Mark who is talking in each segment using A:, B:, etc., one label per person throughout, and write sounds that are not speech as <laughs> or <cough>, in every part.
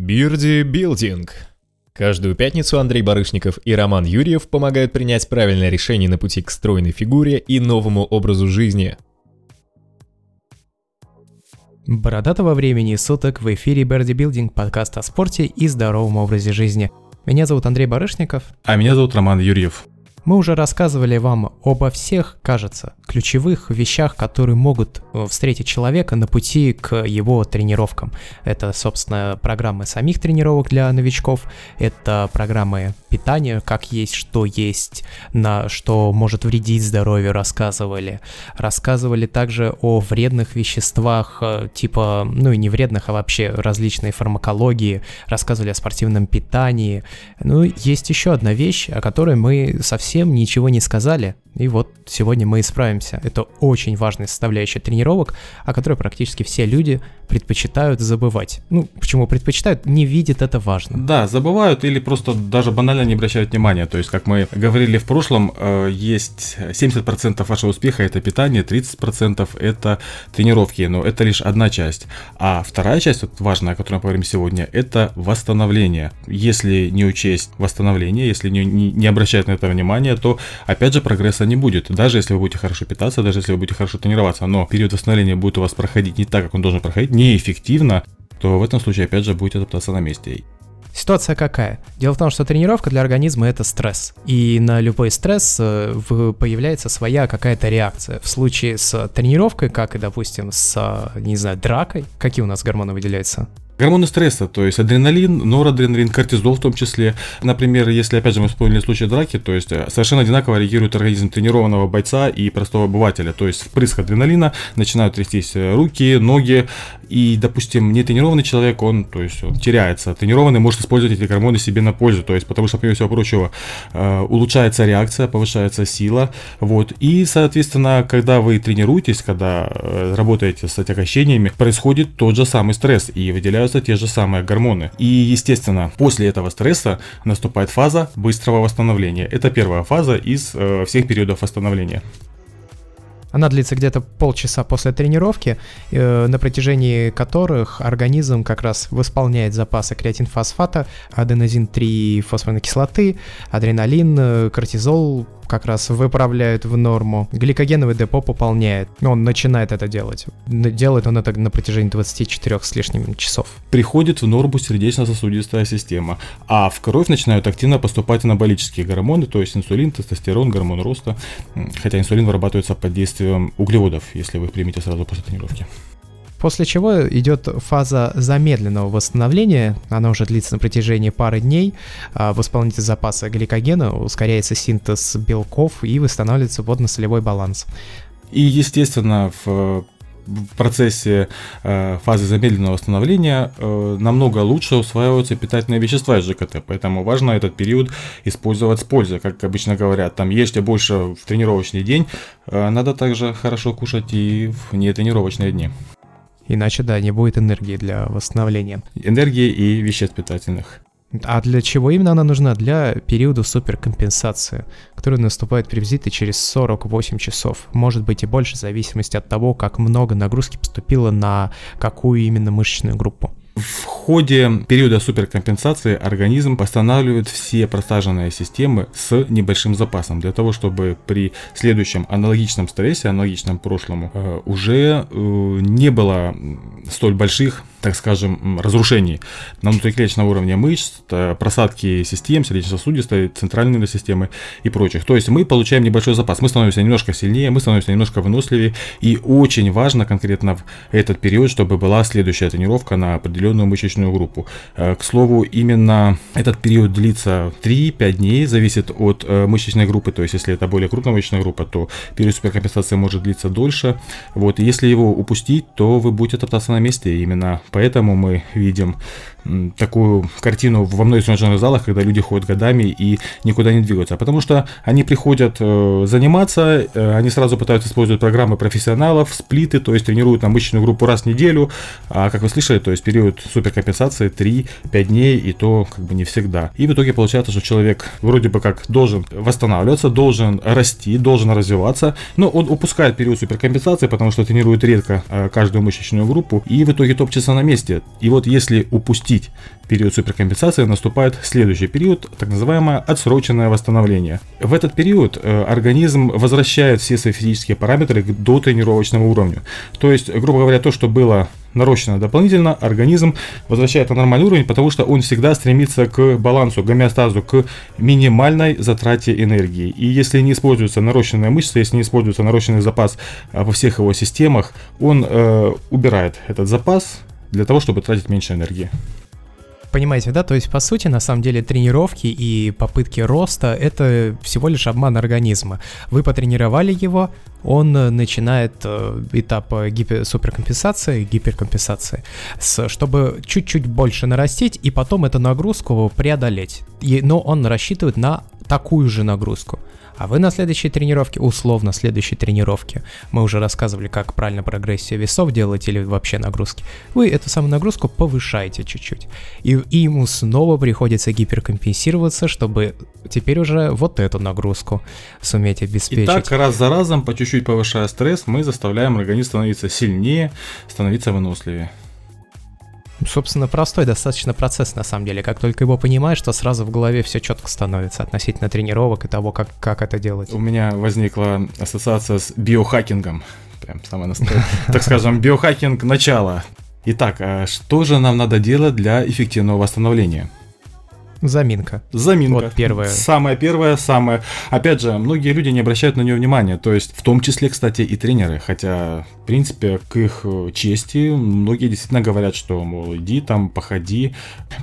A: Бирди Билдинг. Каждую пятницу Андрей Барышников и Роман Юрьев помогают принять правильное решение на пути к стройной фигуре и новому образу жизни.
B: Бородатого времени суток в эфире Берди Билдинг, подкаст о спорте и здоровом образе жизни. Меня зовут Андрей Барышников.
C: А меня зовут Роман Юрьев.
B: Мы уже рассказывали вам обо всех, кажется, ключевых вещах, которые могут э, встретить человека на пути к его тренировкам. Это, собственно, программы самих тренировок для новичков, это программы питания, как есть, что есть, на что может вредить здоровью, рассказывали. Рассказывали также о вредных веществах, э, типа, ну и не вредных, а вообще различной фармакологии, рассказывали о спортивном питании. Ну, есть еще одна вещь, о которой мы совсем совсем ничего не сказали. И вот сегодня мы исправимся. Это очень важная составляющая тренировок, о которой практически все люди предпочитают забывать. Ну, почему предпочитают? Не видят это важно.
C: Да, забывают или просто даже банально не обращают внимания. То есть, как мы говорили в прошлом, э, есть 70% вашего успеха это питание, 30% это тренировки, но это лишь одна часть. А вторая часть, вот важная, о которой мы поговорим сегодня, это восстановление. Если не учесть восстановление, если не, не, не обращать на это внимание, то опять же прогресса не будет. Даже если вы будете хорошо питаться, даже если вы будете хорошо тренироваться, но период восстановления будет у вас проходить не так, как он должен проходить, неэффективно, то в этом случае опять же будет адаптация на месте.
B: Ситуация какая? Дело в том, что тренировка для организма это стресс. И на любой стресс э, появляется своя какая-то реакция. В случае с тренировкой, как и, допустим, с, не знаю, дракой, какие у нас гормоны выделяются?
C: Гормоны стресса, то есть адреналин, норадреналин, кортизол в том числе. Например, если опять же мы вспомнили случай драки, то есть э, совершенно одинаково реагирует организм тренированного бойца и простого обывателя. То есть впрыск адреналина, начинают трястись э, руки, ноги, и, допустим, нетренированный человек, он, то есть, он теряется. Тренированный может использовать эти гормоны себе на пользу, то есть, потому что, помимо всего прочего, э, улучшается реакция, повышается сила, вот. И, соответственно, когда вы тренируетесь, когда работаете с отягощениями, происходит тот же самый стресс, и выделяются выделяются те же самые гормоны. И, естественно, после этого стресса наступает фаза быстрого восстановления. Это первая фаза из э, всех периодов восстановления.
B: Она длится где-то полчаса после тренировки, э, на протяжении которых организм как раз восполняет запасы креатинфосфата, аденозин-3 фосфорной кислоты, адреналин, э, кортизол, как раз выправляют в норму. Гликогеновый депо пополняет. Он начинает это делать. Делает он это на протяжении 24 с лишним часов.
C: Приходит в норму сердечно-сосудистая система, а в кровь начинают активно поступать анаболические гормоны, то есть инсулин, тестостерон, гормон роста. Хотя инсулин вырабатывается под действием углеводов, если вы их примете сразу после тренировки.
B: После чего идет фаза замедленного восстановления, она уже длится на протяжении пары дней, а, восполнитель запаса гликогена, ускоряется синтез белков и восстанавливается водно-солевой баланс.
C: И, естественно, в в процессе э, фазы замедленного восстановления э, намного лучше усваиваются питательные вещества из ЖКТ, поэтому важно этот период использовать с пользой, как обычно говорят, там ешьте больше в тренировочный день, э, надо также хорошо кушать и в нетренировочные дни.
B: Иначе, да, не будет энергии для восстановления.
C: Энергии и веществ питательных.
B: А для чего именно она нужна? Для периода суперкомпенсации, который наступает приблизительно через 48 часов. Может быть и больше, в зависимости от того, как много нагрузки поступило на какую именно мышечную группу.
C: В ходе периода суперкомпенсации организм восстанавливает все просаженные системы с небольшим запасом, для того, чтобы при следующем аналогичном стрессе, аналогичном прошлому, э, уже э, не было столь больших так скажем, разрушений на внутриклеточном уровне мышц, просадки систем, сердечно-сосудистой, центральной нервной системы и прочих. То есть мы получаем небольшой запас, мы становимся немножко сильнее, мы становимся немножко выносливее, и очень важно конкретно в этот период, чтобы была следующая тренировка на определенную мышечную группу. Э, к слову, именно этот период длится 3-5 дней, зависит от э, мышечной группы, то есть если это более крупная мышечная группа, то период суперкомпенсации может длиться дольше. Вот, если его упустить, то вы будете топтаться на месте именно Поэтому мы видим такую картину во многих тренажерных залах, когда люди ходят годами и никуда не двигаются. Потому что они приходят э, заниматься, э, они сразу пытаются использовать программы профессионалов, сплиты, то есть тренируют на мышечную группу раз в неделю, а как вы слышали, то есть период суперкомпенсации 3-5 дней, и то как бы не всегда. И в итоге получается, что человек вроде бы как должен восстанавливаться, должен расти, должен развиваться, но он упускает период суперкомпенсации, потому что тренирует редко э, каждую мышечную группу, и в итоге топчется на месте. И вот если упустить период суперкомпенсации, наступает следующий период, так называемое отсроченное восстановление. В этот период э, организм возвращает все свои физические параметры до тренировочного уровня. То есть, грубо говоря, то, что было нарощено дополнительно, организм возвращает на нормальный уровень, потому что он всегда стремится к балансу, гомеостазу, к минимальной затрате энергии. И если не используется нарощенная мышца, если не используется нарощенный запас э, во всех его системах, он э, убирает этот запас для того, чтобы тратить меньше энергии.
B: Понимаете, да? То есть, по сути, на самом деле, тренировки и попытки роста — это всего лишь обман организма. Вы потренировали его, он начинает э, этап гипер, суперкомпенсации, гиперкомпенсации, с, чтобы чуть-чуть больше нарастить и потом эту нагрузку преодолеть. И, но он рассчитывает на такую же нагрузку. А вы на следующей тренировке, условно следующей тренировке, мы уже рассказывали, как правильно прогрессию весов делать или вообще нагрузки, вы эту самую нагрузку повышаете чуть-чуть. И, и ему снова приходится гиперкомпенсироваться, чтобы теперь уже вот эту нагрузку суметь обеспечить. И
C: так раз за разом, по чуть-чуть повышая стресс, мы заставляем организм становиться сильнее, становиться выносливее.
B: Собственно, простой достаточно процесс на самом деле. Как только его понимаешь, то сразу в голове все четко становится относительно тренировок и того, как, как это делать.
C: У меня возникла ассоциация с биохакингом. Прям самое настоящее. Так скажем, биохакинг начала. Итак, а что же нам надо делать для эффективного восстановления?
B: Заминка.
C: Заминка.
B: Вот первое.
C: Самое первое, самое... Опять же, многие люди не обращают на нее внимания. То есть, в том числе, кстати, и тренеры. Хотя, в принципе, к их э, чести, многие действительно говорят, что, мол, иди там, походи,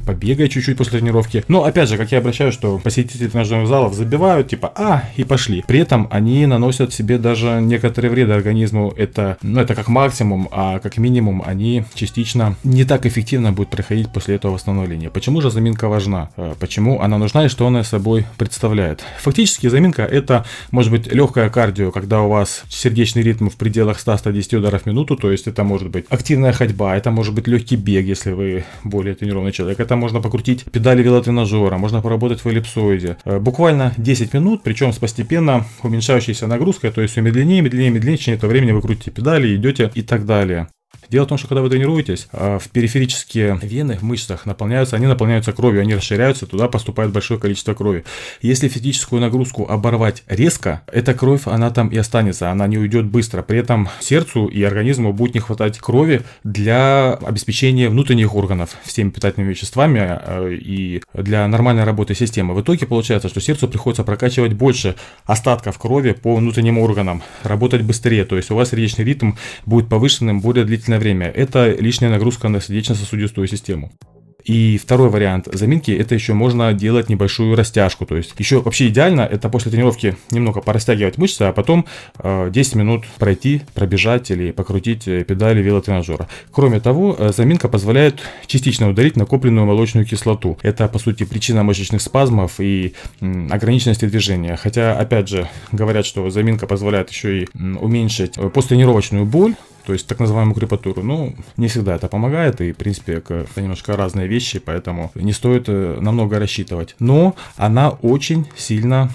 C: побегай чуть-чуть после тренировки. Но, опять же, как я обращаю, что посетители тренажерных залов забивают, типа, а, и пошли. При этом они наносят себе даже некоторые вреды организму. Это, ну, это как максимум, а как минимум они частично не так эффективно будут проходить после этого восстановления. Почему же заминка важна? Э, почему она нужна и что она собой представляет. Фактически заминка это может быть легкое кардио, когда у вас сердечный ритм в пределах 100-110 ударов в минуту, то есть это может быть активная ходьба, это может быть легкий бег, если вы более тренированный человек, это можно покрутить педали велотренажера, можно поработать в эллипсоиде. Э, буквально 10 минут, причем с постепенно уменьшающейся нагрузкой, то есть все медленнее, медленнее, медленнее, в течение этого времени вы крутите педали, идете и так далее. Дело в том, что когда вы тренируетесь, а, в периферические вены в мышцах наполняются, они наполняются кровью, они расширяются, туда поступает большое количество крови. Если физическую нагрузку оборвать резко, эта кровь, она там и останется, она не уйдет быстро. При этом сердцу и организму будет не хватать крови для обеспечения внутренних органов всеми питательными веществами а, и для нормальной работы системы. В итоге получается, что сердцу приходится прокачивать больше остатков крови по внутренним органам, работать быстрее, то есть у вас сердечный ритм будет повышенным более длительное длительное время. Это лишняя нагрузка на сердечно-сосудистую систему. И второй вариант заминки, это еще можно делать небольшую растяжку. То есть еще вообще идеально это после тренировки немного порастягивать мышцы, а потом э, 10 минут пройти, пробежать или покрутить э, педали велотренажера. Кроме того, э, заминка позволяет частично удалить накопленную молочную кислоту. Это по сути причина мышечных спазмов и м, ограниченности движения. Хотя, опять же, говорят, что заминка позволяет еще и м, уменьшить э, посттренировочную боль, то есть так называемую крепатуру. Ну, не всегда это помогает, и, в принципе, это немножко разные вещи, поэтому не стоит э, намного рассчитывать. Но она очень сильно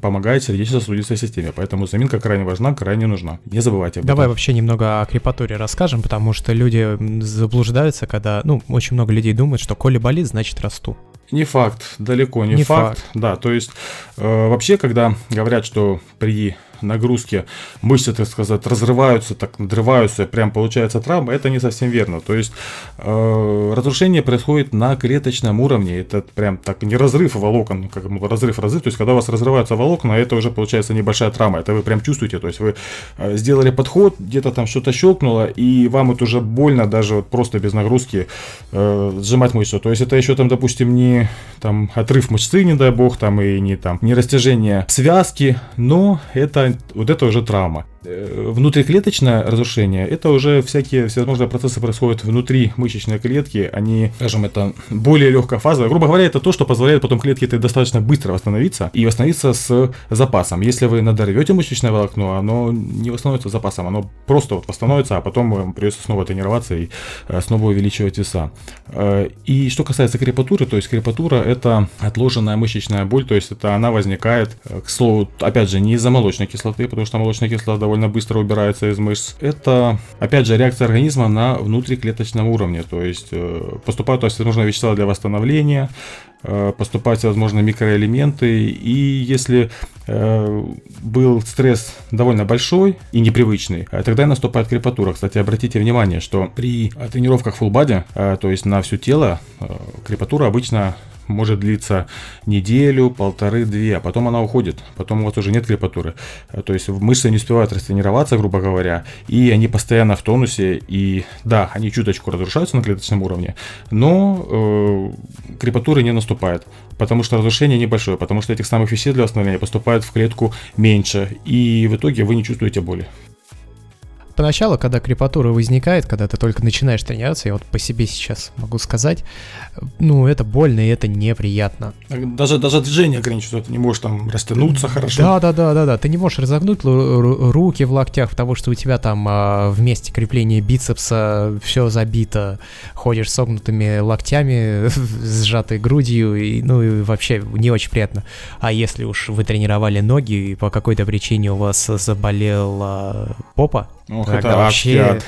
C: помогает сердечно-сосудистой системе, поэтому заминка крайне важна, крайне нужна. Не забывайте об
B: Давай
C: этом.
B: вообще немного о крепатуре расскажем, потому что люди заблуждаются, когда, ну, очень много людей думают, что коли болит, значит расту.
C: Не факт, далеко не,
B: Не
C: факт.
B: факт.
C: Да, то есть э, вообще, когда говорят, что при нагрузке мышцы, так сказать, разрываются, так надрываются, прям получается травма, это не совсем верно. То есть э, разрушение происходит на клеточном уровне. Это прям так не разрыв волокон, как бы разрыв разрыв. То есть когда у вас разрываются волокна, это уже получается небольшая травма. Это вы прям чувствуете. То есть вы э, сделали подход, где-то там что-то щелкнуло, и вам это уже больно даже вот просто без нагрузки э, сжимать мышцу. То есть это еще там, допустим, не там отрыв мышцы, не дай бог, там и не там не растяжение связки, но это вот это уже травма. Э, внутриклеточное разрушение, это уже всякие всевозможные процессы происходят внутри мышечной клетки, они, скажем, это более легкая фаза. Грубо говоря, это то, что позволяет потом клетке этой достаточно быстро восстановиться и восстановиться с запасом. Если вы надорвете мышечное волокно, оно не восстановится с запасом, оно просто вот восстановится, а потом вам придется снова тренироваться и э, снова увеличивать веса. Э, И что касается крепатуры, то есть крепатура это отложенная мышечная боль, то есть это она возникает, к слову, опять же, не из-за молочной кислоты, потому что молочная кислота довольно быстро убирается из мышц. Это, опять же, реакция организма на внутриклеточном уровне, то есть э, поступают всевозможные вещества для восстановления, э, поступают всевозможные микроэлементы, и если э, был стресс довольно большой и непривычный, тогда и наступает крепатура. Кстати, обратите внимание, что при тренировках full body, то есть на все тело, крепатура обычно может длиться неделю, полторы, две, а потом она уходит, потом у вас уже нет крепатуры. Э, то есть мышцы не успевают растренироваться, грубо говоря, и они постоянно в тонусе, и да, они чуточку разрушаются на клеточном уровне, но э, крепатуры не наступает, потому что разрушение небольшое, потому что этих самых веществ для восстановления поступает в клетку меньше, и в итоге вы не чувствуете боли.
B: Поначалу, когда крепатура возникает, когда ты только начинаешь тренироваться, я вот по себе сейчас могу сказать, ну, это больно и это неприятно.
C: Даже, даже движение ограничивает, ты не можешь там растянуться хорошо.
B: Да, да, да, да, да. Ты не можешь разогнуть руки в локтях, потому что у тебя там а, в месте крепления бицепса все забито, ходишь согнутыми локтями, <laughs> сжатой грудью, и, ну и вообще не очень приятно. А если уж вы тренировали ноги, и по какой-то причине у вас заболела попа,
C: Ох, это вообще ад.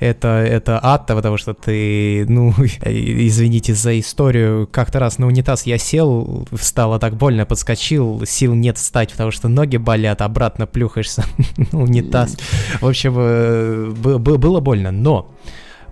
B: это это ад, потому что ты, ну, <laughs> извините за историю, как-то раз на унитаз я сел, стало так больно, подскочил, сил нет встать, потому что ноги болят, обратно плюхаешься <laughs> на унитаз. В общем, э, было больно, но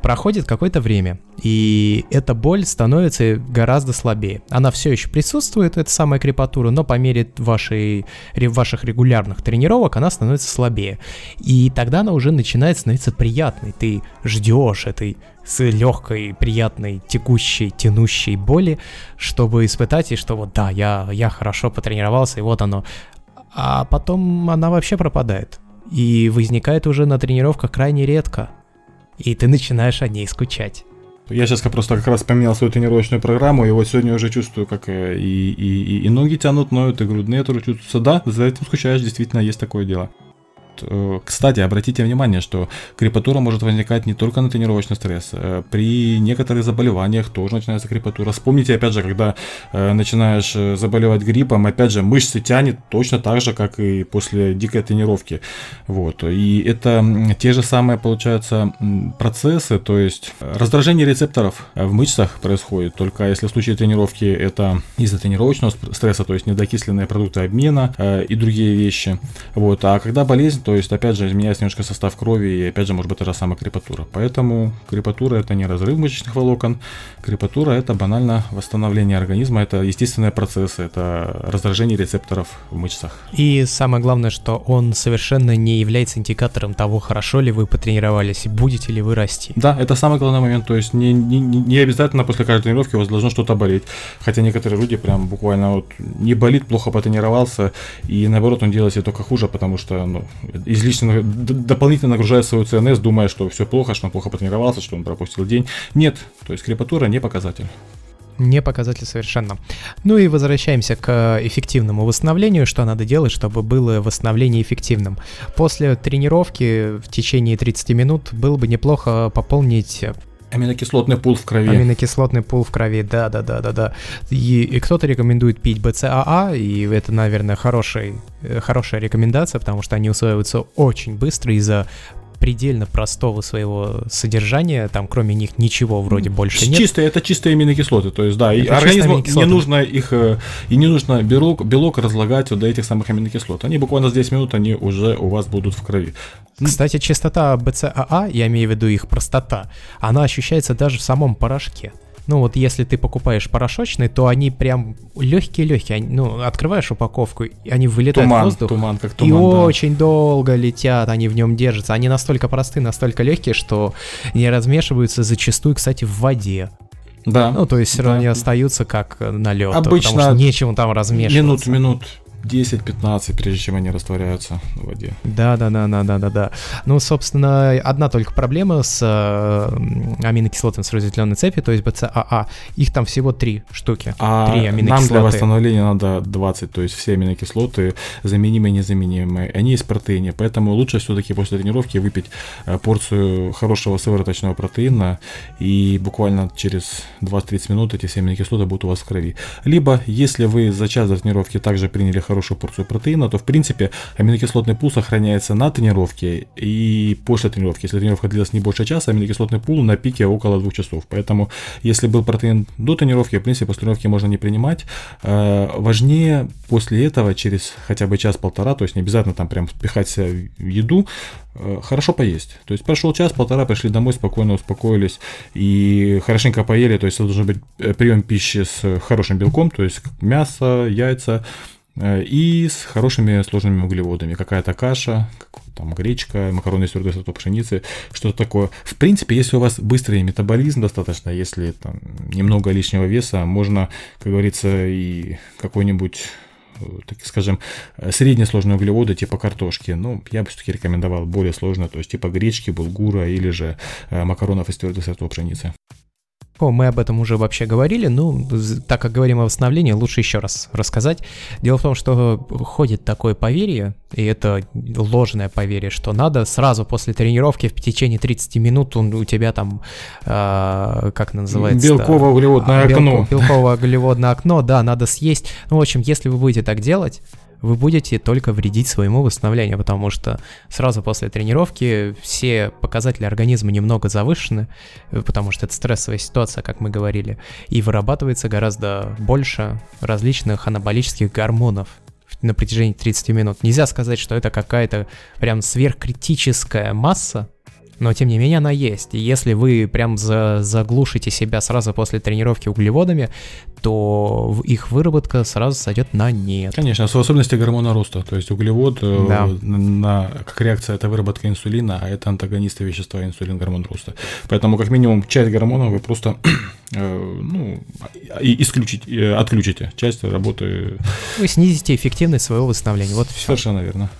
B: проходит какое-то время, и эта боль становится гораздо слабее. Она все еще присутствует, эта самая крепатура, но по мере вашей, ваших регулярных тренировок она становится слабее. И тогда она уже начинает становиться приятной. Ты ждешь этой с легкой, приятной, текущей, тянущей боли, чтобы испытать, и что вот да, я, я хорошо потренировался, и вот оно. А потом она вообще пропадает. И возникает уже на тренировках крайне редко и ты начинаешь о ней скучать.
C: Я сейчас просто как раз поменял свою тренировочную программу, и вот сегодня уже чувствую, как э, и, и, и, ноги тянут, ноют, и грудные тоже чувствуются. Да, за этим скучаешь, действительно, есть такое дело. Э, кстати, обратите внимание, что крепатура может возникать не только на тренировочный стресс. Э, при некоторых заболеваниях тоже начинается крепатура. Вспомните, опять же, когда э, начинаешь заболевать гриппом, опять же, мышцы тянет точно так же, как и после дикой тренировки. Вот. И это те же самые, получаются, процессы, то есть раздражение рецепторов в мышцах происходит, только если в случае тренировки это из-за тренировочного стресса, то есть недокисленные продукты обмена и другие вещи. Вот. А когда болезнь, то есть, опять же, изменяется немножко состав крови, и опять же, может быть, та же самая крепатура. Поэтому крепатура это не разрыв мышечных волокон, крепатура это банально восстановление организма, это естественные процессы, это раздражение рецепторов в мышцах.
B: И самое главное, что он совершенно не является индикатором того, хорошо ли вы потренировались, будете ли вы расти.
C: Да, это самый главный момент, то есть не, не, не обязательно после каждой тренировки у вас должно что-то болеть, хотя некоторые люди прям буквально вот не болит, плохо потренировался, и наоборот он делает себе только хуже, потому что ну, излишне дополнительно нагружает свою ЦНС, думая, что все плохо, что он плохо потренировался, что он пропустил день. Нет, то есть крепатура не показатель.
B: Не показатель совершенно. Ну и возвращаемся к эффективному восстановлению. Что надо делать, чтобы было восстановление эффективным? После тренировки в течение 30 минут было бы неплохо пополнить
C: Аминокислотный пул в крови.
B: Аминокислотный пул в крови, да, да, да, да, да. И, и кто-то рекомендует пить БЦАА, и это, наверное, хороший, э, хорошая рекомендация, потому что они усваиваются очень быстро из-за предельно простого своего содержания, там кроме них ничего вроде больше нет.
C: Чистые, это чистые аминокислоты, то есть да, и организму не нужно их, э, и не нужно белок, белок разлагать вот до этих самых аминокислот. Они буквально за 10 минут, они уже у вас будут в крови.
B: Кстати, частота БЦАА, я имею в виду их простота, она ощущается даже в самом порошке. Ну вот если ты покупаешь порошочный, то они прям легкие-легкие. Ну, открываешь упаковку, и они вылетают
C: туман,
B: в воздух.
C: Туман, как туман,
B: и да. очень долго летят, они в нем держатся. Они настолько просты, настолько легкие, что не размешиваются зачастую, кстати, в воде.
C: Да.
B: Ну, то есть все равно да. не остаются как налет.
C: Обычно
B: потому что нечем там размешиваться.
C: Минут, минут 10-15, прежде чем они растворяются в воде.
B: Да, да, да, да, да, да, да. Ну, собственно, одна только проблема с э, аминокислотами с разветвленной цепи, то есть БЦАА. Их там всего три штуки.
C: А три нам для восстановления надо 20, то есть все аминокислоты заменимые и незаменимые. Они в протеине, поэтому лучше все-таки после тренировки выпить э, порцию хорошего сывороточного протеина, и буквально через 20-30 минут эти все аминокислоты будут у вас в крови. Либо, если вы за час до тренировки также приняли хорошую хорошую порцию протеина, то в принципе аминокислотный пул сохраняется на тренировке и после тренировки. Если тренировка длилась не больше часа, аминокислотный пул на пике около двух часов. Поэтому если был протеин до тренировки, в принципе, после тренировки можно не принимать. Э, важнее после этого, через хотя бы час-полтора, то есть не обязательно там прям впихать в еду, э, хорошо поесть. То есть прошел час-полтора, пришли домой, спокойно успокоились и хорошенько поели. То есть это должен быть э, прием пищи с хорошим белком, то есть мясо, яйца, и с хорошими сложными углеводами. Какая-то каша, там гречка, макароны из твердой пшеницы, что-то такое. В принципе, если у вас быстрый метаболизм достаточно, если там немного лишнего веса, можно, как говорится, и какой-нибудь так скажем, средние сложные углеводы типа картошки. Ну, я бы все-таки рекомендовал более сложно, то есть типа гречки, булгура или же э, макаронов из твердых сортов пшеницы.
B: О, мы об этом уже вообще говорили, ну, так как говорим о восстановлении, лучше еще раз рассказать. Дело в том, что ходит такое поверье, и это ложное поверье, что надо сразу после тренировки в течение 30 минут он, у тебя там, э, как называется?
C: Белково-углеводное окно.
B: Белково-углеводное окно, да, надо съесть. Ну, в общем, если вы будете так делать, вы будете только вредить своему восстановлению, потому что сразу после тренировки все показатели организма немного завышены, э, потому что это стрессовая ситуация, как мы говорили, и вырабатывается гораздо больше различных анаболических гормонов на протяжении 30 минут. Нельзя сказать, что это какая-то прям сверхкритическая масса, но тем не менее она есть. И если вы прям за, заглушите себя сразу после тренировки углеводами, то их выработка сразу сойдет на нет.
C: Конечно, в особенности гормона роста. То есть углевод, э, да. на, как реакция, это выработка инсулина, а это антагонисты вещества инсулин, гормон роста. Поэтому, как минимум, часть гормона вы просто <clears throat> э, ну, исключите, отключите. Часть работы...
B: Вы снизите эффективность своего восстановления. Вот все.
C: Совершенно верно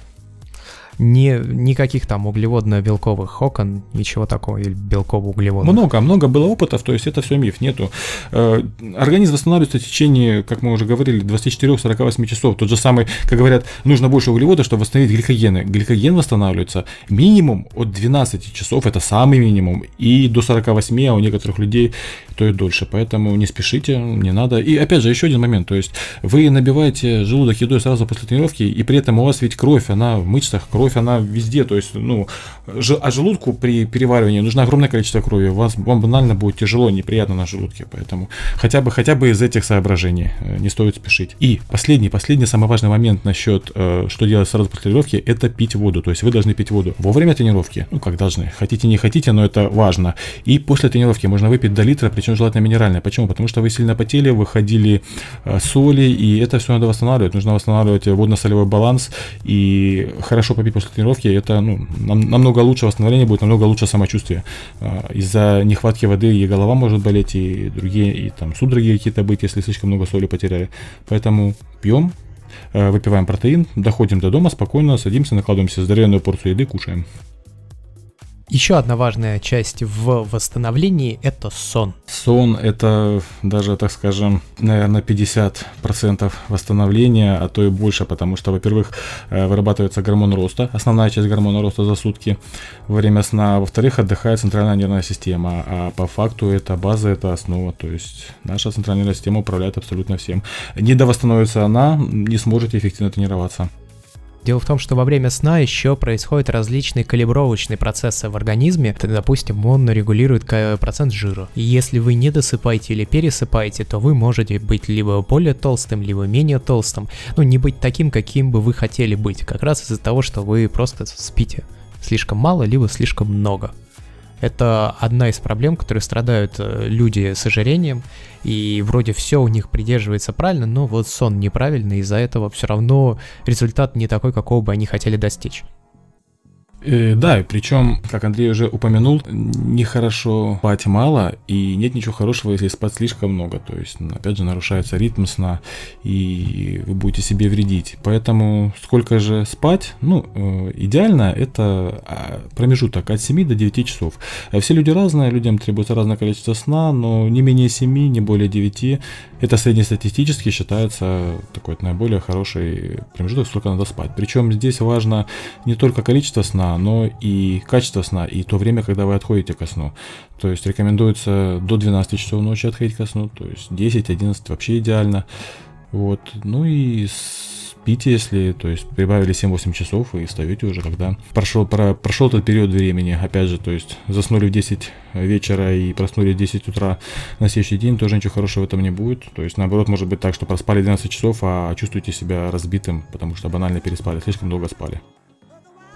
B: не, никаких там углеводно-белковых окон, ничего такого, или белково-углеводных.
C: Много, много было опытов, то есть это все миф, нету. Э, организм восстанавливается в течение, как мы уже говорили, 24-48 часов. Тот же самый, как говорят, нужно больше углевода, чтобы восстановить гликогены. Гликоген восстанавливается минимум от 12 часов, это самый минимум, и до 48, а у некоторых людей то и дольше. Поэтому не спешите, не надо. И опять же, еще один момент, то есть вы набиваете желудок едой сразу после тренировки, и при этом у вас ведь кровь, она в мышцах, кровь кровь, она везде, то есть, ну, а желудку при переваривании нужно огромное количество крови, вас, вам банально будет тяжело, неприятно на желудке, поэтому хотя бы, хотя бы из этих соображений э, не стоит спешить. И последний, последний самый важный момент насчет, э, что делать сразу после тренировки, это пить воду, то есть вы должны пить воду во время тренировки, ну, как должны, хотите, не хотите, но это важно, и после тренировки можно выпить до литра, причем желательно минеральное, почему? Потому что вы сильно потели, выходили э, соли, и это все надо восстанавливать, нужно восстанавливать водно-солевой баланс, и хорошо попить после тренировки, это ну, намного лучше восстановление будет, намного лучше самочувствие. А, из-за нехватки воды и голова может болеть, и другие, и там судороги какие-то быть, если слишком много соли потеряли. Поэтому пьем, э, выпиваем протеин, доходим до дома, спокойно садимся, накладываемся здоровенную порцию еды, кушаем.
B: Еще одна важная часть в восстановлении – это сон.
C: Сон – это даже, так скажем, наверное, 50% восстановления, а то и больше, потому что, во-первых, э, вырабатывается гормон роста, основная часть гормона роста за сутки во время сна, во-вторых, отдыхает центральная нервная система, а по факту это база, это основа, то есть наша центральная нервная система управляет абсолютно всем. Не довосстановится она, не сможете эффективно тренироваться.
B: Дело в том, что во время сна еще происходят различные калибровочные процессы в организме. Допустим, он регулирует процент жира. И если вы не досыпаете или пересыпаете, то вы можете быть либо более толстым, либо менее толстым. Ну, не быть таким, каким бы вы хотели быть. Как раз из-за того, что вы просто спите слишком мало, либо слишком много. Это одна из проблем, которые страдают э, люди с ожирением, и вроде все у них придерживается правильно, но вот сон неправильный, из-за этого все равно результат не такой, какого бы они хотели достичь.
C: Э, да, причем, как Андрей уже упомянул, нехорошо спать мало, и нет ничего хорошего, если спать слишком много. То есть, опять же, нарушается ритм сна, и вы будете себе вредить. Поэтому сколько же спать? Ну, э, идеально это а, промежуток от 7 до 9 часов. Э, все люди разные, людям требуется разное количество сна, но не менее 7, не более 9. Это среднестатистически считается такой наиболее хороший промежуток, сколько надо спать. Причем здесь важно не только количество но и качество сна, и то время, когда вы отходите ко сну. То есть рекомендуется до 12 часов ночи отходить ко сну, то есть 10-11 вообще идеально. Вот. Ну и спите, если, то есть прибавили 7-8 часов и встаете уже, когда прошел, про, прошел тот период времени. Опять же, то есть заснули в 10 вечера и проснулись в 10 утра на следующий день, тоже ничего хорошего в этом не будет. То есть наоборот, может быть так, что проспали 12 часов, а чувствуете себя разбитым, потому что банально переспали, слишком долго спали.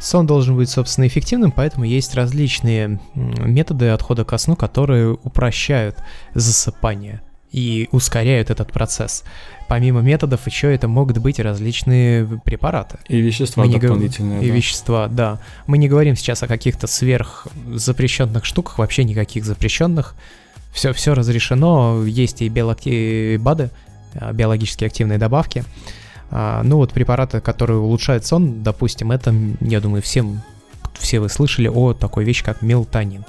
B: Сон должен быть, собственно, эффективным, поэтому есть различные методы отхода ко сну, которые упрощают засыпание и ускоряют этот процесс. Помимо методов, еще это могут быть различные препараты.
C: И вещества
B: Мы не
C: дополнительные.
B: гов- И
C: да.
B: вещества, да. Мы не говорим сейчас о каких-то сверх запрещенных штуках, вообще никаких запрещенных. Все, все разрешено, есть и биологи- БАДы, а, биологически активные добавки. А, Ну вот препараты, которые улучшают сон, допустим, это, я думаю, всем, все вы слышали о такой вещи, как мелатонин.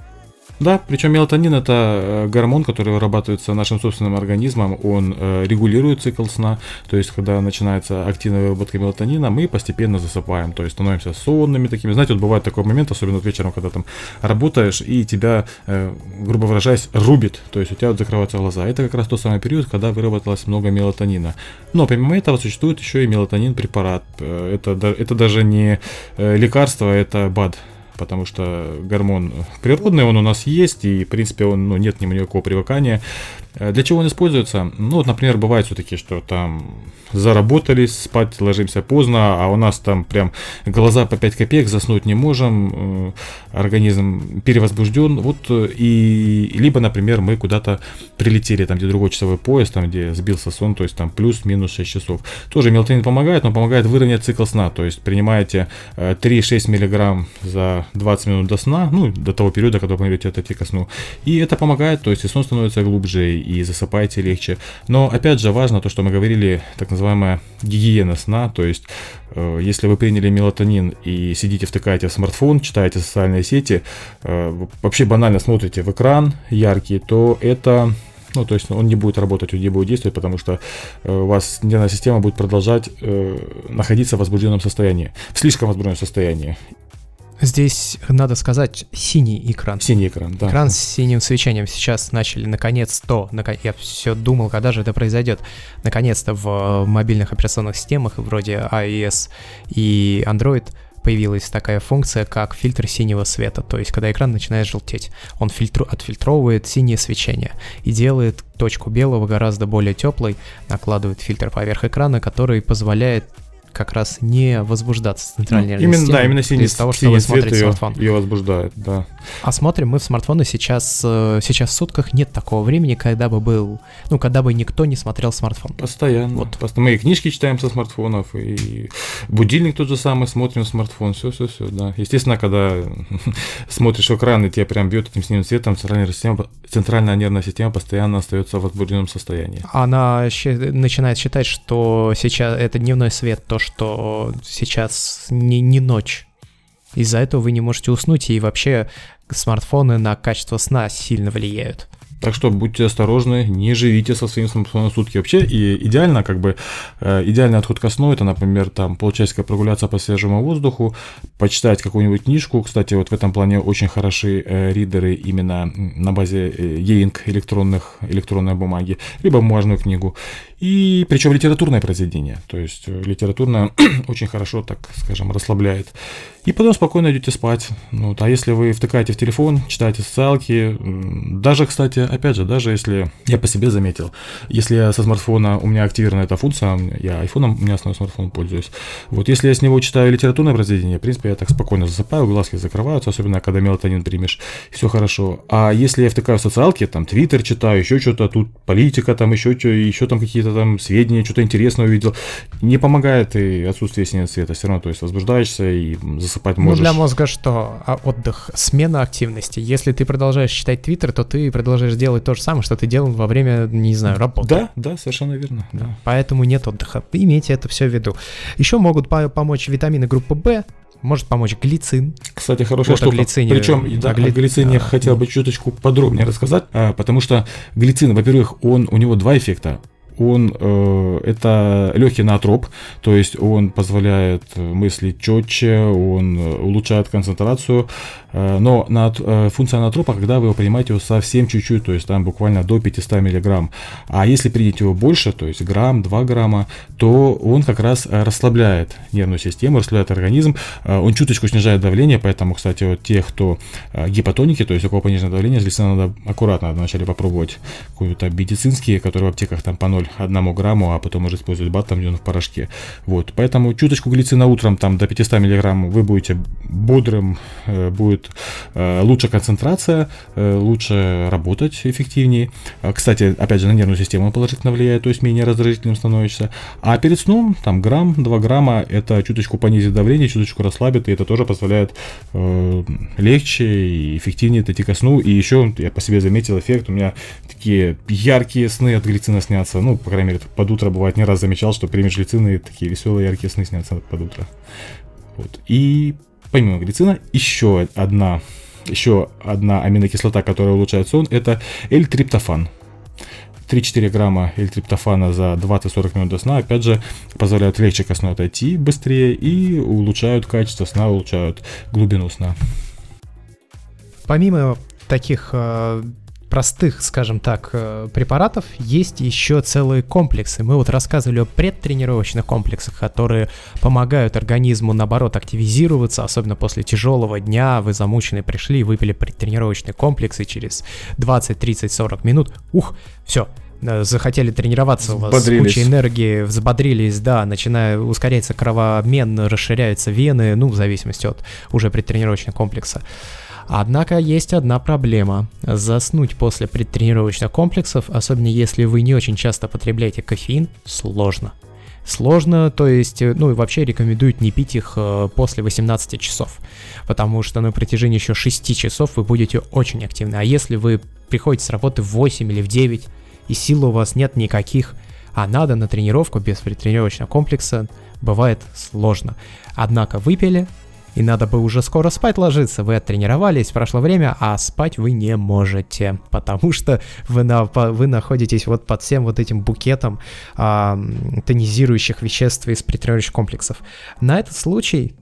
C: Да, причем мелатонин это э, гормон, который вырабатывается нашим собственным организмом, он э, регулирует цикл сна, то есть когда начинается активная выработка мелатонина, мы постепенно засыпаем, то есть становимся сонными такими. Знаете, вот бывает такой момент, особенно вот вечером, когда там работаешь и тебя, э, грубо выражаясь, рубит, то есть у тебя закрываются глаза. Это как раз тот самый период, когда выработалось много мелатонина. Но помимо этого существует еще и мелатонин препарат. Это, это даже не лекарство, это БАД потому что гормон природный, он у нас есть, и, в принципе, он, ну, нет нему никакого привыкания. Э, Для чего он используется? Ну, вот, например, бывает все-таки, что там заработались, спать ложимся поздно, а у нас там прям глаза по 5 копеек, заснуть не можем, э, организм перевозбужден, вот, э, и либо, например, мы куда-то прилетели, там, где другой часовой пояс, там, где сбился сон, то есть там плюс-минус 6 часов. Тоже мелатонин помогает, но помогает выровнять цикл сна, то есть принимаете э, 3-6 миллиграмм за 20 минут до сна, ну, до того периода, когда вы планируете отойти ко сну. И это помогает, то есть и сон становится глубже, и засыпаете легче. Но, опять же, важно то, что мы говорили, так называемая гигиена сна, то есть э, если вы приняли мелатонин и сидите, втыкаете в смартфон, читаете социальные сети, э, вообще банально смотрите в экран яркий, то это ну, то есть он не будет работать, он не будет действовать, потому что э, у вас нервная система будет продолжать э, находиться в возбужденном состоянии, в слишком возбужденном состоянии.
B: Здесь надо сказать синий экран.
C: Синий экран, да.
B: Экран с синим свечением сейчас начали наконец-то, нако- я все думал, когда же это произойдет, наконец-то в э, мобильных операционных системах вроде iOS и Android появилась такая функция, как фильтр синего света, то есть когда экран начинает желтеть, он фильтру- отфильтровывает синее свечение и делает точку белого гораздо более теплой, накладывает фильтр поверх экрана, который позволяет как раз не возбуждаться центральной нервной
C: именно, да, именно синий,
B: из того, что
C: синий
B: вы смотрите
C: ее, ее возбуждает, да.
B: А смотрим мы в смартфоны сейчас, э, сейчас в сутках нет такого времени, когда бы был, ну, когда бы никто не смотрел смартфон.
C: Постоянно.
B: Вот.
C: Просто мы и книжки читаем со смартфонов, и будильник тот же самый смотрим смартфон, все, все, все, да. Естественно, когда <laughs> смотришь экран и тебя прям бьет этим синим цветом, центральная, система, центральная нервная система постоянно остается в возбужденном состоянии.
B: Она начинает считать, что сейчас это дневной свет, то, что сейчас не, не ночь. Из-за этого вы не можете уснуть, и вообще смартфоны на качество сна сильно влияют.
C: Так что будьте осторожны, не живите со своим смартфоном сутки. Вообще, и идеально, как бы, э, идеальный отход ко сну, это, например, там, полчасика прогуляться по свежему воздуху, почитать какую-нибудь книжку. Кстати, вот в этом плане очень хороши э, ридеры именно на базе e-ink электронных, электронной бумаги, либо бумажную книгу. И причем литературное произведение. То есть э, литературное <clears throat> очень хорошо, так скажем, расслабляет. И потом спокойно идете спать. Ну, вот, а если вы втыкаете в телефон, читаете социалки, даже, кстати, опять же, даже если я по себе заметил, если я со смартфона, у меня активирована эта функция, я айфоном, у меня основной смартфон пользуюсь. Вот если я с него читаю литературное произведение, в принципе, я так спокойно засыпаю, глазки закрываются, особенно когда мелатонин примешь, все хорошо. А если я втыкаю социалки, там, твиттер читаю, еще что-то, тут политика, там, еще что, еще там какие-то там сведения, что-то интересное увидел, не помогает и отсутствие синего цвета, все равно, то есть возбуждаешься и засыпать
B: Ну,
C: можешь.
B: для мозга что? А отдых, смена активности. Если ты продолжаешь читать Твиттер, то ты продолжаешь делать то же самое, что ты делал во время, не знаю, работы.
C: Да, да, совершенно верно. Да.
B: Поэтому нет отдыха. Имейте это все в виду. Еще могут по- помочь витамины группы В, может помочь глицин.
C: Кстати, хорошая
B: Вот
C: штука.
B: глицине.
C: Причем, да,
B: гли-
C: о глицине
B: да.
C: хотел бы чуточку подробнее рассказать, а, потому что глицин, во-первых, он, у него два эффекта. Он э, это легкий натроп, то есть он позволяет мыслить четче, он улучшает концентрацию, Э, но на, э, функция анатропа, когда вы его принимаете его совсем чуть-чуть, то есть там буквально до 500 миллиграмм. А если принять его больше, то есть грамм, 2 грамма, то он как раз э, расслабляет нервную систему, расслабляет организм, он чуточку снижает давление, поэтому, кстати, вот те, кто гипотоники, то есть у кого пониженное давление, здесь надо аккуратно вначале попробовать какие-то медицинские, которые в аптеках там по 0,1 грамму, а потом уже использовать бат, там где он в порошке. Вот, поэтому чуточку глицина утром там до 500 миллиграмм вы будете бодрым, будет будет э, лучше концентрация, э, лучше работать эффективнее. Э, кстати, опять же, на нервную систему положительно влияет, то есть менее раздражительным становишься. А перед сном, там, грамм, 2 грамма, это чуточку понизит давление, чуточку расслабит, и это тоже позволяет э, легче и эффективнее дойти ко сну. И еще, я по себе заметил эффект, у меня такие яркие сны от глицина снятся. Ну, по крайней мере, под утро бывает, не раз замечал, что примешь глицины, такие веселые яркие сны снятся под утро. Вот. И помимо глицина, еще одна, еще одна аминокислота, которая улучшает сон, это L-триптофан. 3-4 грамма L-триптофана за 20-40 минут до сна, опять же, позволяют легче ко сну отойти быстрее и улучшают качество сна, улучшают глубину сна.
B: Помимо таких э, простых, скажем так, э, препаратов есть еще целые комплексы. Мы вот рассказывали о предтренировочных комплексах, которые помогают организму, наоборот, активизироваться, особенно после тяжелого дня, вы замучены пришли, выпили предтренировочный комплекс, и через 20, 30, 40 минут, ух, все, э, захотели тренироваться, у вас куча энергии, взбодрились, да, начиная ускоряется кровообмен, расширяются вены, ну, в зависимости от уже предтренировочного комплекса. Однако есть одна проблема. Заснуть после предтренировочных комплексов, особенно если вы не очень часто потребляете кофеин, сложно. Сложно, то есть, ну и вообще рекомендуют не пить их э, после 18 часов, потому что на протяжении еще 6 часов вы будете очень активны. А если вы приходите с работы в 8 или в 9, и сил у вас нет никаких, а надо на тренировку без предтренировочного комплекса, бывает сложно. Однако выпили, и надо бы уже скоро спать ложиться. Вы оттренировались, прошло время, а спать вы не можете, потому что вы, на, вы находитесь вот под всем вот этим букетом а, тонизирующих веществ из предтренировочных комплексов. На этот случай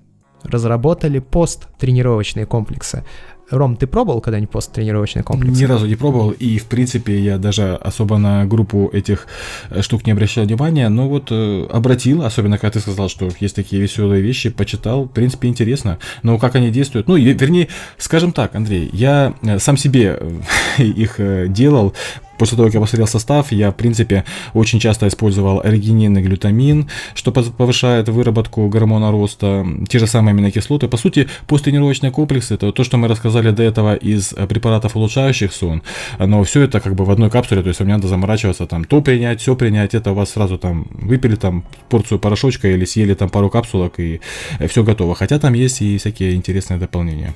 B: разработали посттренировочные комплексы. Ром, ты пробовал когда-нибудь посттренировочный комплекс?
C: Ни разу не пробовал, и в принципе я даже особо на группу этих э, штук не обращал внимания, но вот э, обратил, особенно когда ты сказал, что есть такие веселые вещи, почитал, в принципе интересно. Но как они действуют? Ну, вернее, скажем так, Андрей, я э, сам себе <laughs> их делал, После того, как я посмотрел состав, я, в принципе, очень часто использовал аргинин и глютамин, что повышает выработку гормона роста, те же самые аминокислоты. По сути, посттренировочные комплексы – это то, что мы рассказали до этого из препаратов, улучшающих сон, но все это как бы в одной капсуле, то есть вам не надо заморачиваться, там, то принять, все принять, это у вас сразу там выпили там порцию порошочка или съели там пару капсулок и все готово. Хотя там есть и всякие интересные дополнения.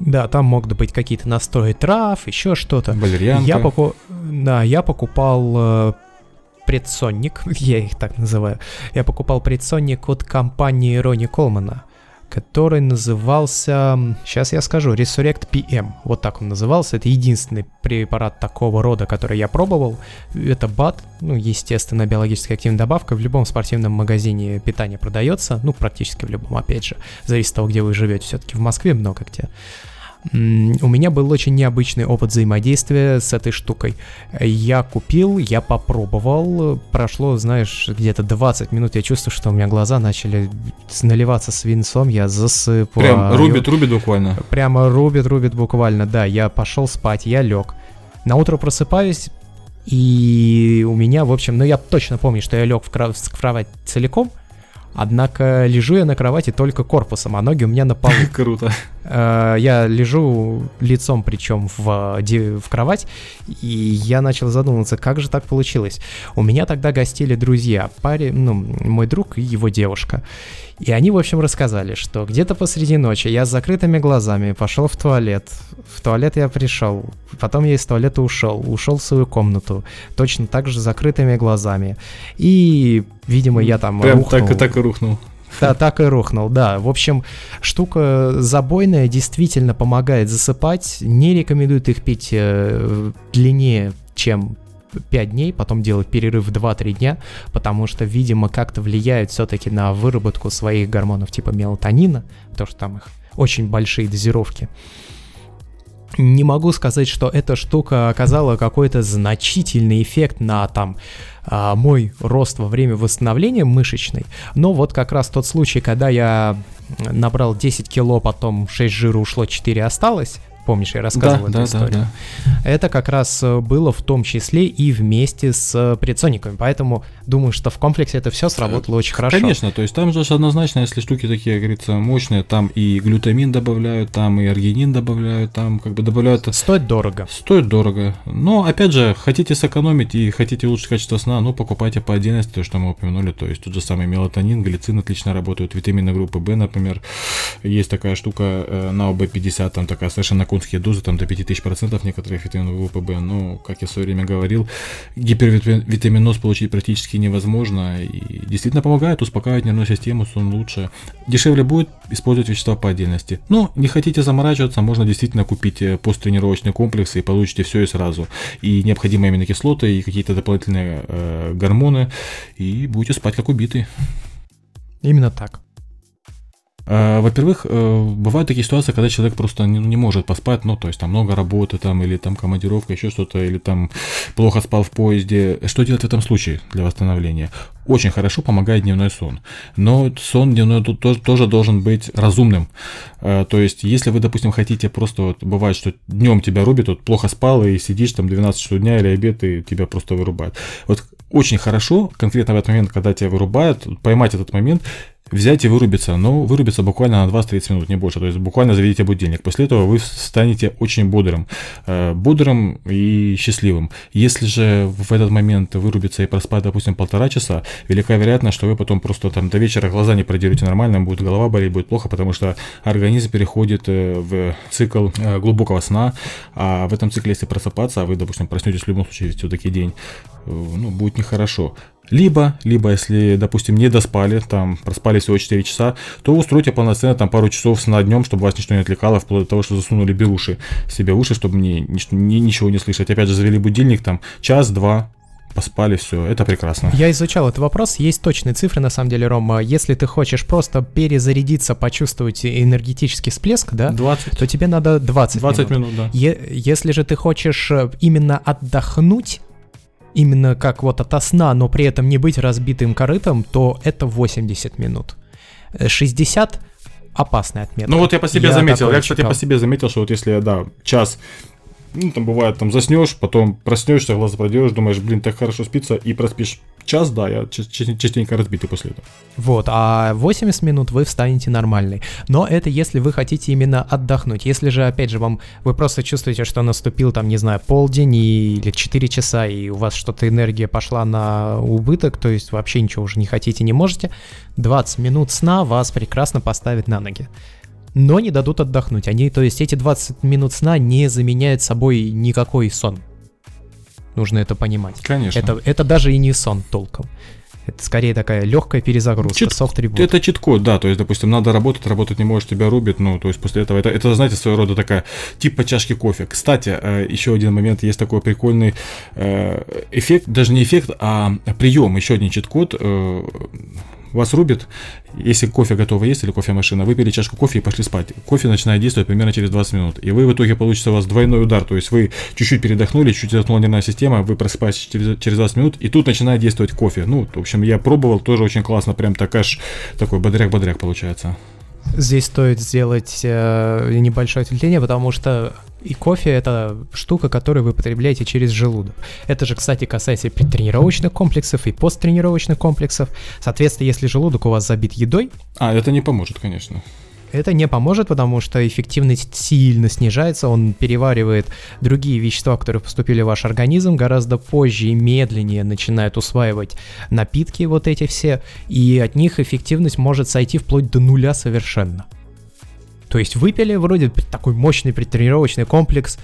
B: Да, там могут быть какие-то настои трав, еще что-то.
C: Валерьянка.
B: Я, поку... да, я покупал э, предсонник, <laughs> я их так называю. Я покупал предсонник от компании Рони Колмана который назывался, сейчас я скажу, Resurrect PM. Вот так он назывался. Это единственный препарат такого рода, который я пробовал. Это БАТ, ну, естественно, биологически активная добавка. В любом спортивном магазине питания продается, ну, практически в любом, опять же. Зависит от того, где вы живете. Все-таки в Москве много где. У меня был очень необычный опыт взаимодействия с этой штукой. Я купил, я попробовал, прошло, знаешь, где-то 20 минут, я чувствую, что у меня глаза начали наливаться свинцом, я засыпаю.
C: Прям рубит, рубит буквально.
B: Прямо рубит, рубит буквально, да. Я пошел спать, я лег. На утро просыпаюсь, и у меня, в общем, ну я точно помню, что я лег в, кров- в кровать целиком, Однако лежу я на кровати только корпусом, а ноги у меня на полу. <laughs>
C: Круто.
B: Э, я лежу лицом причем в, в кровать, и я начал задумываться, как же так получилось. У меня тогда гостили друзья, паре, ну, мой друг и его девушка. И они, в общем, рассказали, что где-то посреди ночи я с закрытыми глазами пошел в туалет. В туалет я пришел, потом я из туалета ушел, ушел в свою комнату, точно так же с закрытыми глазами. И, видимо, я там
C: Прям рухнул. так и так и рухнул.
B: Да, <laughs> так и рухнул, да. В общем, штука забойная действительно помогает засыпать. Не рекомендуют их пить э, длиннее, чем 5 дней, потом делать перерыв 2-3 дня, потому что, видимо, как-то влияет все-таки на выработку своих гормонов типа мелатонина, потому что там их очень большие дозировки. Не могу сказать, что эта штука оказала какой-то значительный эффект на там а, мой рост во время восстановления мышечной, но вот как раз тот случай, когда я набрал 10 кило, потом 6 жира ушло, 4 осталось, Помнишь, я рассказывал да, эту да, историю. Да, да. Это как раз было в том числе и вместе с предсониками. Поэтому думаю, что в комплексе это все сработало очень хорошо.
C: Конечно, то есть там же однозначно, если штуки такие, как говорится, мощные, там и глютамин добавляют, там и аргинин добавляют, там как бы добавляют.
B: Стоит дорого.
C: Стоит дорого. Но опять же, хотите сэкономить и хотите улучшить качество сна, ну покупайте по отдельности, то, что мы упомянули, то есть тот же самый мелатонин, глицин отлично работают, витамины группы В, например, есть такая штука э, на ОБ50, там такая совершенно конские дозы, там до 5000% некоторых витаминов ВПБ, но, как я в свое время говорил, гипервитаминоз получить практически невозможно, и действительно помогает, успокаивает нервную систему, сон лучше. Дешевле будет использовать вещества по отдельности. Но не хотите заморачиваться, можно действительно купить э, посттренировочный комплекс и получите все и сразу. И необходимые аминокислоты, и какие-то дополнительные э, гормоны, и будете спать как убитый.
B: Именно так.
C: Э, во-первых, э, бывают такие ситуации, когда человек просто не, не может поспать, ну, то есть там много работы, там, или там командировка, еще что-то, или там плохо спал в поезде. Что делать в этом случае для восстановления? Очень хорошо помогает дневной сон. Но сон дневной тоже, тоже должен быть разумным. Э, то есть, если вы, допустим, хотите просто, вот, бывает, что днем тебя рубит, вот плохо спал и сидишь там 12 часов дня или обед, и тебя просто вырубает. Вот очень хорошо, конкретно в этот момент, когда тебя вырубают, поймать этот момент, взять и вырубиться, но вырубиться буквально на 20-30 минут, не больше, то есть буквально заведите будильник. После этого вы станете очень бодрым, э, бодрым и счастливым. Если же в этот момент вырубиться и проспать, допустим, полтора часа, велика вероятность, что вы потом просто там до вечера глаза не продерете нормально, будет голова болеть, будет плохо, потому что организм переходит э, в цикл э, глубокого сна, а в этом цикле, если просыпаться, а вы, допустим, проснетесь в любом случае все-таки день, ну, будет нехорошо. Либо, либо если, допустим, не доспали, там, проспали всего 4 часа, то устройте полноценно там пару часов сна днем, чтобы вас ничто не отвлекало, вплоть до того, что засунули беруши себе уши, чтобы мне ничего не слышать. Опять же, завели будильник, там, час-два, поспали, все, это прекрасно.
B: Я изучал этот вопрос, есть точные цифры, на самом деле, Рома. Если ты хочешь просто перезарядиться, почувствовать энергетический всплеск, да,
C: 20.
B: то тебе надо 20,
C: 20 минут. минут да.
B: Е- если же ты хочешь э, именно отдохнуть, именно как вот ото сна, но при этом не быть разбитым корытом, то это 80 минут. 60 э, опасная отметка.
C: Ну вот я по себе я заметил, я, кстати, читал. по себе заметил, что вот если, да, час ну, там бывает, там заснешь, потом проснешься, глаза проделаешь, думаешь, блин, так хорошо спится, и проспишь час, да, я частенько разбитый после этого.
B: Вот, а 80 минут вы встанете нормальный. Но это если вы хотите именно отдохнуть. Если же, опять же, вам вы просто чувствуете, что наступил там, не знаю, полдень или 4 часа, и у вас что-то энергия пошла на убыток, то есть вообще ничего уже не хотите, не можете, 20 минут сна вас прекрасно поставит на ноги но не дадут отдохнуть. Они, то есть эти 20 минут сна не заменяют собой никакой сон. Нужно это понимать.
C: Конечно.
B: Это, это даже и не сон толком. Это скорее такая легкая перезагрузка, Чит, софт -ребут.
C: Это чит-код, да, то есть, допустим, надо работать, работать не можешь, тебя рубит, ну, то есть после этого, это, это знаете, своего рода такая, типа чашки кофе. Кстати, э, еще один момент, есть такой прикольный э, эффект, даже не эффект, а прием, еще один чит-код, э, вас рубит, если кофе готово есть или кофемашина, вы пили чашку кофе и пошли спать. Кофе начинает действовать примерно через 20 минут. И вы в итоге получится у вас двойной удар. То есть вы чуть-чуть передохнули, чуть отдохнула нервная система, вы просыпаетесь через, через 20 минут, и тут начинает действовать кофе. Ну, в общем, я пробовал, тоже очень классно, прям так аж такой бодряк-бодряк получается.
B: Здесь стоит сделать э, небольшое отвлечение, потому что и кофе это штука, которую вы потребляете через желудок. Это же, кстати, касается и предтренировочных комплексов, и посттренировочных комплексов. Соответственно, если желудок у вас забит едой...
C: А, это не поможет, конечно.
B: Это не поможет, потому что эффективность сильно снижается, он переваривает другие вещества, которые поступили в ваш организм, гораздо позже и медленнее начинает усваивать напитки вот эти все, и от них эффективность может сойти вплоть до нуля совершенно. То есть выпили вроде такой мощный предтренировочный комплекс,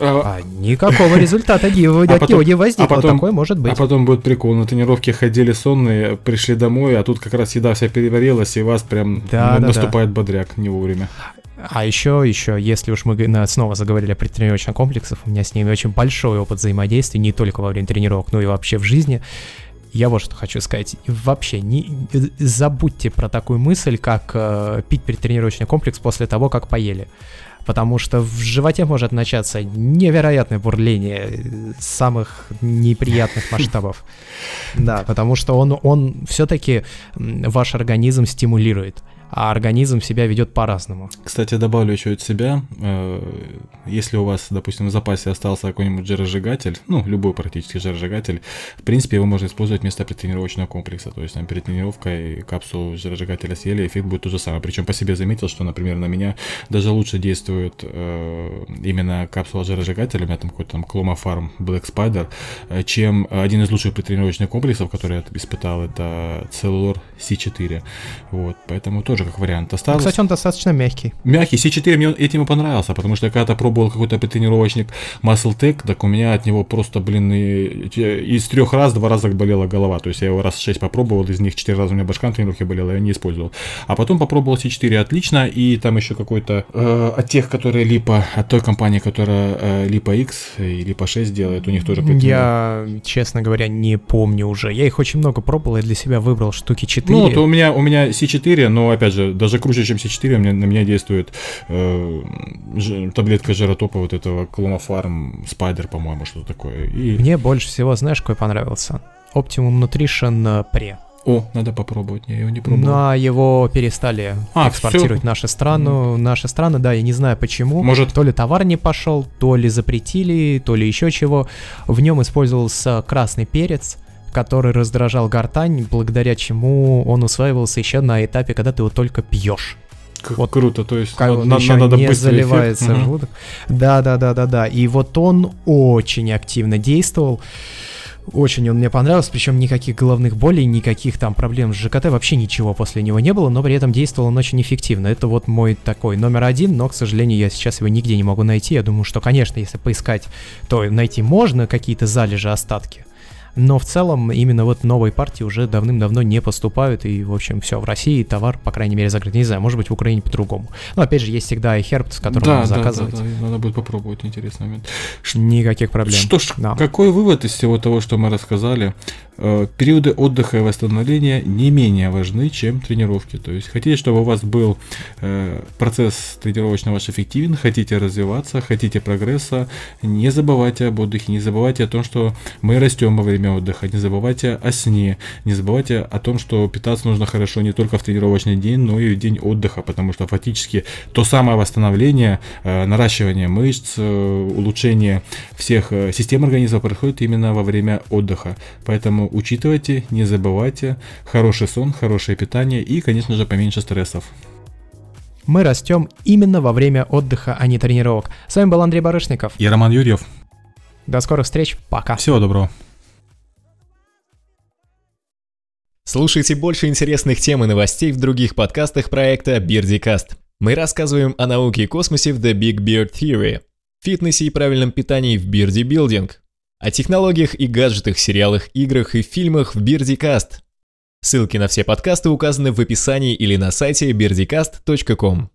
B: а, а никакого результата не, а от него не возникло, а потом, такое может быть.
C: А потом будет прикол, на тренировке ходили сонные, пришли домой, а тут как раз еда вся переварилась, и вас прям наступает бодряк не вовремя.
B: А еще, еще, если уж мы снова заговорили о предтренировочных комплексах, у меня с ними очень большой опыт взаимодействия, не только во время тренировок, но и вообще в жизни. Я вот что хочу сказать. Вообще, не, забудьте про такую мысль, как э, пить предтренировочный комплекс после того, как поели. Потому что в животе может начаться невероятное бурление самых неприятных масштабов. <laughs> Да, потому что он, он все-таки ваш организм стимулирует а организм себя ведет по-разному.
C: Кстати, добавлю еще от себя, э, если у вас, допустим, в запасе остался какой-нибудь жиросжигатель, ну, любой практически жиросжигатель, в принципе, его можно использовать вместо предтренировочного комплекса, то есть там перед тренировкой капсулу жиросжигателя съели, эффект будет тот же самый. Причем по себе заметил, что, например, на меня даже лучше действует э, именно капсула жиросжигателя, у меня там какой-то там Farm Black Spider, э, чем один из лучших предтренировочных комплексов, который я испытал, это Cellulor C4. Вот, поэтому тоже тоже как вариант осталось.
B: Кстати, он достаточно мягкий.
C: Мягкий. C4 мне этим и понравился, потому что я когда-то пробовал какой-то тренировочник Muscle Tech, так у меня от него просто, блин, и, из трех раз два раза болела голова. То есть я его раз шесть попробовал, из них четыре раза у меня башка на тренировке болела, я не использовал. А потом попробовал C4 отлично, и там еще какой-то э, от тех, которые Липа, от той компании, которая э, Липа X и Липа 6 делает, у них тоже
B: Я, честно говоря, не помню уже. Я их очень много пробовал, и для себя выбрал штуки 4.
C: Ну, то у меня, у меня C4, но опять опять же, даже круче, чем C4, на меня действует э, таблетка жиротопа вот этого Клонофарм Spider, по-моему, что такое.
B: И... Мне больше всего, знаешь, какой понравился? Optimum Nutrition Pre.
C: О, надо попробовать, я его не пробовал.
B: Ну, а его перестали а, экспортировать в нашу страну. Mm. Наши страны, да, я не знаю почему.
C: Может...
B: То ли товар не пошел, то ли запретили, то ли еще чего. В нем использовался красный перец, который раздражал гортань, благодаря чему он усваивался еще на этапе, когда ты его только пьешь.
C: Как вот круто, то есть
B: как надо, еще надо не заливается эффект. желудок. Да, да, да, да, да. И вот он очень активно действовал. Очень он мне понравился, причем никаких головных болей, никаких там проблем с ЖКТ, вообще ничего после него не было, но при этом действовал он очень эффективно. Это вот мой такой номер один, но, к сожалению, я сейчас его нигде не могу найти. Я думаю, что, конечно, если поискать, то найти можно какие-то залежи, остатки но в целом именно вот новые партии уже давным-давно не поступают, и, в общем, все, в России товар, по крайней мере, закрыт. Не знаю, может быть, в Украине по-другому. Но, опять же, есть всегда и Herb, с которым да, можно да, заказывать. Да,
C: да, надо будет попробовать, интересный момент.
B: Никаких проблем.
C: Что ж, да. какой вывод из всего того, что мы рассказали? Э, периоды отдыха и восстановления не менее важны, чем тренировки. То есть хотите, чтобы у вас был э, процесс тренировочный ваш эффективен, хотите развиваться, хотите прогресса, не забывайте об отдыхе, не забывайте о том, что мы растем во время отдыха, не забывайте о сне, не забывайте о том, что питаться нужно хорошо не только в тренировочный день, но и в день отдыха, потому что фактически то самое восстановление, э, наращивание мышц, улучшение всех систем организма происходит именно во время отдыха. Поэтому учитывайте, не забывайте, хороший сон, хорошее питание и, конечно же, поменьше стрессов.
B: Мы растем именно во время отдыха, а не тренировок. С вами был Андрей Барышников.
C: И Роман Юрьев.
B: До скорых встреч. Пока.
C: Всего доброго.
A: Слушайте больше интересных тем и новостей в других подкастах проекта BeardyCast. Мы рассказываем о науке и космосе в The Big Beard Theory, фитнесе и правильном питании в Beardy Building, о технологиях и гаджетах, сериалах, играх и фильмах в Бирдикаст. Ссылки на все подкасты указаны в описании или на сайте birdicast.com.